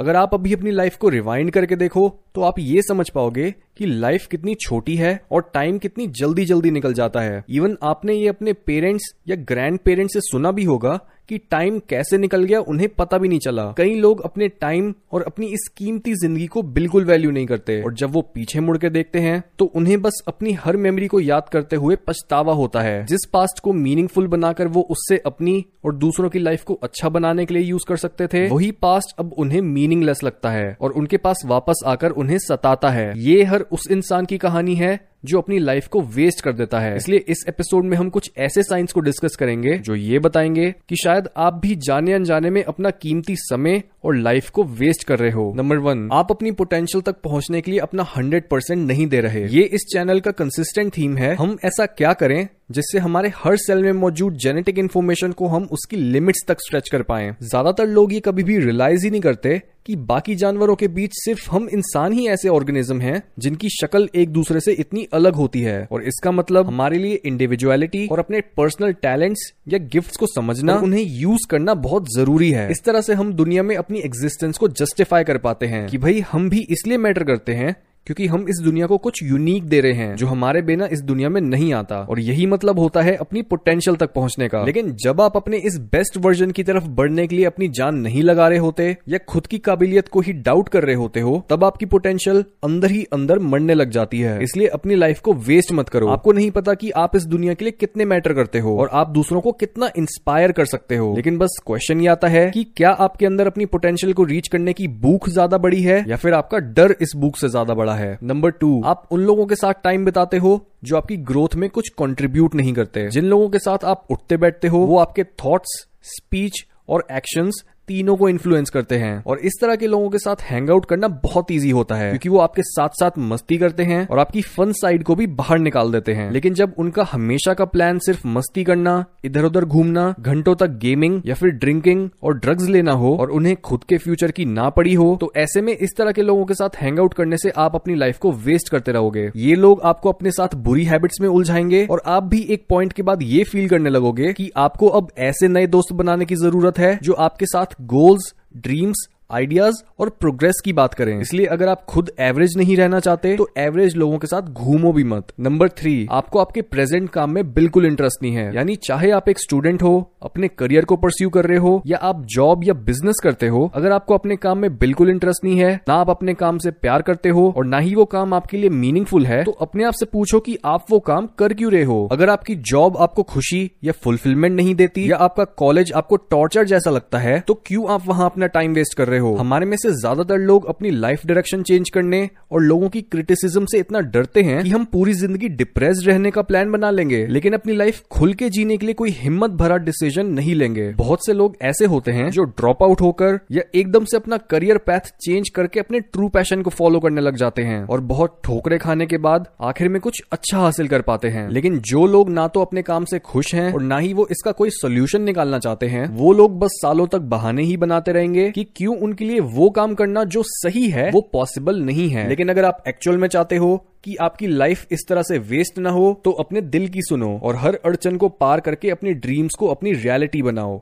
अगर आप अभी अपनी लाइफ को रिवाइंड करके देखो तो आप ये समझ पाओगे कि लाइफ कितनी छोटी है और टाइम कितनी जल्दी जल्दी निकल जाता है। इवन आपने ये अपने पेरेंट्स या ग्रैंड पेरेंट्स से सुना भी होगा कि टाइम कैसे निकल गया उन्हें पता भी नहीं चला। कई लोग अपने टाइम और अपनी इस कीमती ज़िंदगी को बिल्कुल वैल्यू नहीं करते। और जब वो पीछे मुड़ के देखते हैं तो उन्हें बस अपनी हर मेमोरी को याद करते हुए पछतावा होता है। जिस पास्ट को मीनिंगफुल बनाकर वो उससे अपनी और दूसरों की लाइफ को अच्छा बनाने के लिए यूज़ कर सकते थे, वही पास्ट अब उन्हें मीनिंगलेस लगता है। और उनके पास वापस आकर उन्हें सताता है। ये हर उस इंसान की कहानी है जो अपनी लाइफ को वेस्ट कर देता है। इसलिए इस एपिसोड में हम कुछ ऐसे साइंस को डिस्कस करेंगे जो ये बताएँगे कि शायद आप भी जाने अनजाने में अपना कीमती समय और लाइफ को वेस्ट कर रहे हो। नंबर वन आप अपनी पोटेंशियल तक पहुँचने के लिए अपना हंड्रेड परसेंट नहीं दे रहे। ये इस चैनल का कंसिस्टेंट थीम है। हम ऐसा क्या करें जिससे हमारे हर सेल में मौजूद जेनेटिक इन्फॉर्मेशन को हम उसकी लिमिट्स तक स्ट्रेच कर पाए। ज़्यादातर लोग ये कभी भी रियलाइज़ ही नहीं करते कि बाकी जानवरों के बीच सिर्फ़ हम इंसान ही ऐसे ऑर्गेनिज्म हैं जिनकी शक्ल एक दूसरे से इतनी अलग होती है। और इसका मतलब हमारे लिए इंडिविजुअलिटी और अपने पर्सनल टैलेंट्स या गिफ्ट्स को समझना उन्हें यूज़ करना बहुत ज़रूरी है। इस तरह से हम दुनिया में अपनी एग्जिस्टेंस को जस्टिफाई कर पाते हैं कि भाई हम भी इसलिए मैटर करते हैं क्योंकि हम इस दुनिया को कुछ यूनिक दे रहे हैं, जो हमारे बिना इस दुनिया में नहीं आता। और यही मतलब होता है अपनी पोटेंशियल तक पहुँचने का। लेकिन जब आप अपने इस बेस्ट वर्जन की तरफ़ बढ़ने के लिए अपनी जान नहीं लगा रहे होते, या खुद की काबिलियत को ही डाउट कर रहे होते हो, तब आपकी पोटेंशियल अंदर ही अंदर मरने लग जाती है। इसलिए अपनी लाइफ को वेस्ट मत करो। आपको नहीं पता कि आप इस दुनिया के लिए कितने मैटर करते हो, और आप दूसरों को कितना इंस्पायर कर सकते हो। लेकिन बस क्वेश्चन ये आता है कि क्या आपके अंदर अपनी पोटेंशियल को रीच करने की भूख ज़्यादा बड़ी है, या फिर आपका डर इस भूख से ज़्यादा बड़ा है। नंबर टू आप उन लोगों के साथ टाइम बिताते हो जो आपकी ग्रोथ में कुछ कंट्रीब्यूट नहीं करते। जिन लोगों के साथ आप उठते बैठते हो, वो आपके थॉट्स स्पीच और एक्शंस तीनों को इन्फ्लुएंस करते हैं। और इस तरह के लोगों के साथ हैंग आउट करना बहुत ईजी होता है, क्योंकि वो आपके साथ साथ मस्ती करते हैं और आपकी फन साइड को भी बाहर निकाल देते हैं। लेकिन जब उनका हमेशा का प्लान सिर्फ़ मस्ती करना इधर उधर घूमना, घंटों तक गेमिंग या फिर ड्रिंकिंग और ड्रग्स लेना हो और उन्हें खुद के फ्यूचर की ना पड़ी हो तो ऐसे में इस तरह के लोगों के साथ हैंग आउट करने से आप अपनी लाइफ को वेस्ट करते रहोगे। ये लोग आपको अपने साथ बुरी हैबिट्स में उलझाएँगे और आप भी एक पॉइंट के बाद ये फील करने लगोगे कि आपको अब ऐसे नए दोस्त बनाने की ज़रूरत है जो आपके साथ गोल्स ड्रीम्स आइडियाज़ और प्रोग्रेस की बात करें। इसलिए अगर आप खुद एवरेज नहीं रहना चाहते तो एवरेज लोगों के साथ घूमो भी मत। नंबर थ्री आपको आपके प्रेजेंट काम में बिल्कुल इंटरेस्ट नहीं है। यानी चाहे आप एक स्टूडेंट हो, अपने करियर को परस्यू कर रहे हो, या आप जॉब या बिज़नेस करते हो, अगर आपको अपने काम में बिल्कुल इंटरेस्ट नहीं है, ना आप अपने काम से प्यार करते हो, और ना ही वो काम आपके लिए मीनिंगफुल है तो अपने आप से पूछो कि आप वो काम कर क्यों रहे हो। अगर आपकी जॉब आपको खुशी या फुलफिलमेंट नहीं देती, या आपका कॉलेज आपको टॉर्चर जैसा लगता है तो क्यों आप वहाँ अपना टाइम वेस्ट कर रहे हो? हमारे में से ज़्यादातर लोग अपनी लाइफ डायरेक्शन चेंज करने और लोगों की क्रिटिसिज्म से इतना डरते हैं कि हम पूरी ज़िंदगी डिप्रेस रहने का प्लान बना लेंगे, लेकिन अपनी लाइफ खुल के जीने के लिए कोई हिम्मत भरा डिसीज़न नहीं लेंगे। बहुत से लोग ऐसे होते हैं जो ड्रॉप आउट होकर या एकदम से अपना करियर पैथ चेंज करके अपने ट्रू पैशन को फॉलो करने लग जाते हैं और बहुत ठोकरे खाने के बाद आखिर में कुछ अच्छा हासिल कर पाते हैं। लेकिन जो लोग ना तो अपने काम से खुश हैं और ना ही वो इसका कोई सोल्यूशन निकालना चाहते हैं, वो लोग बस सालों तक बहाने ही बनाते रहेंगे कि क्यों उनके लिए वो काम करना जो सही है, वो पॉसिबल नहीं है। लेकिन अगर आप एक्चुअल में चाहते हो कि आपकी लाइफ इस तरह से वेस्ट ना हो तो अपने दिल की सुनो और हर अड़चन को पार करके अपनी ड्रीम्स को, अपनी रियलिटी बनाओ।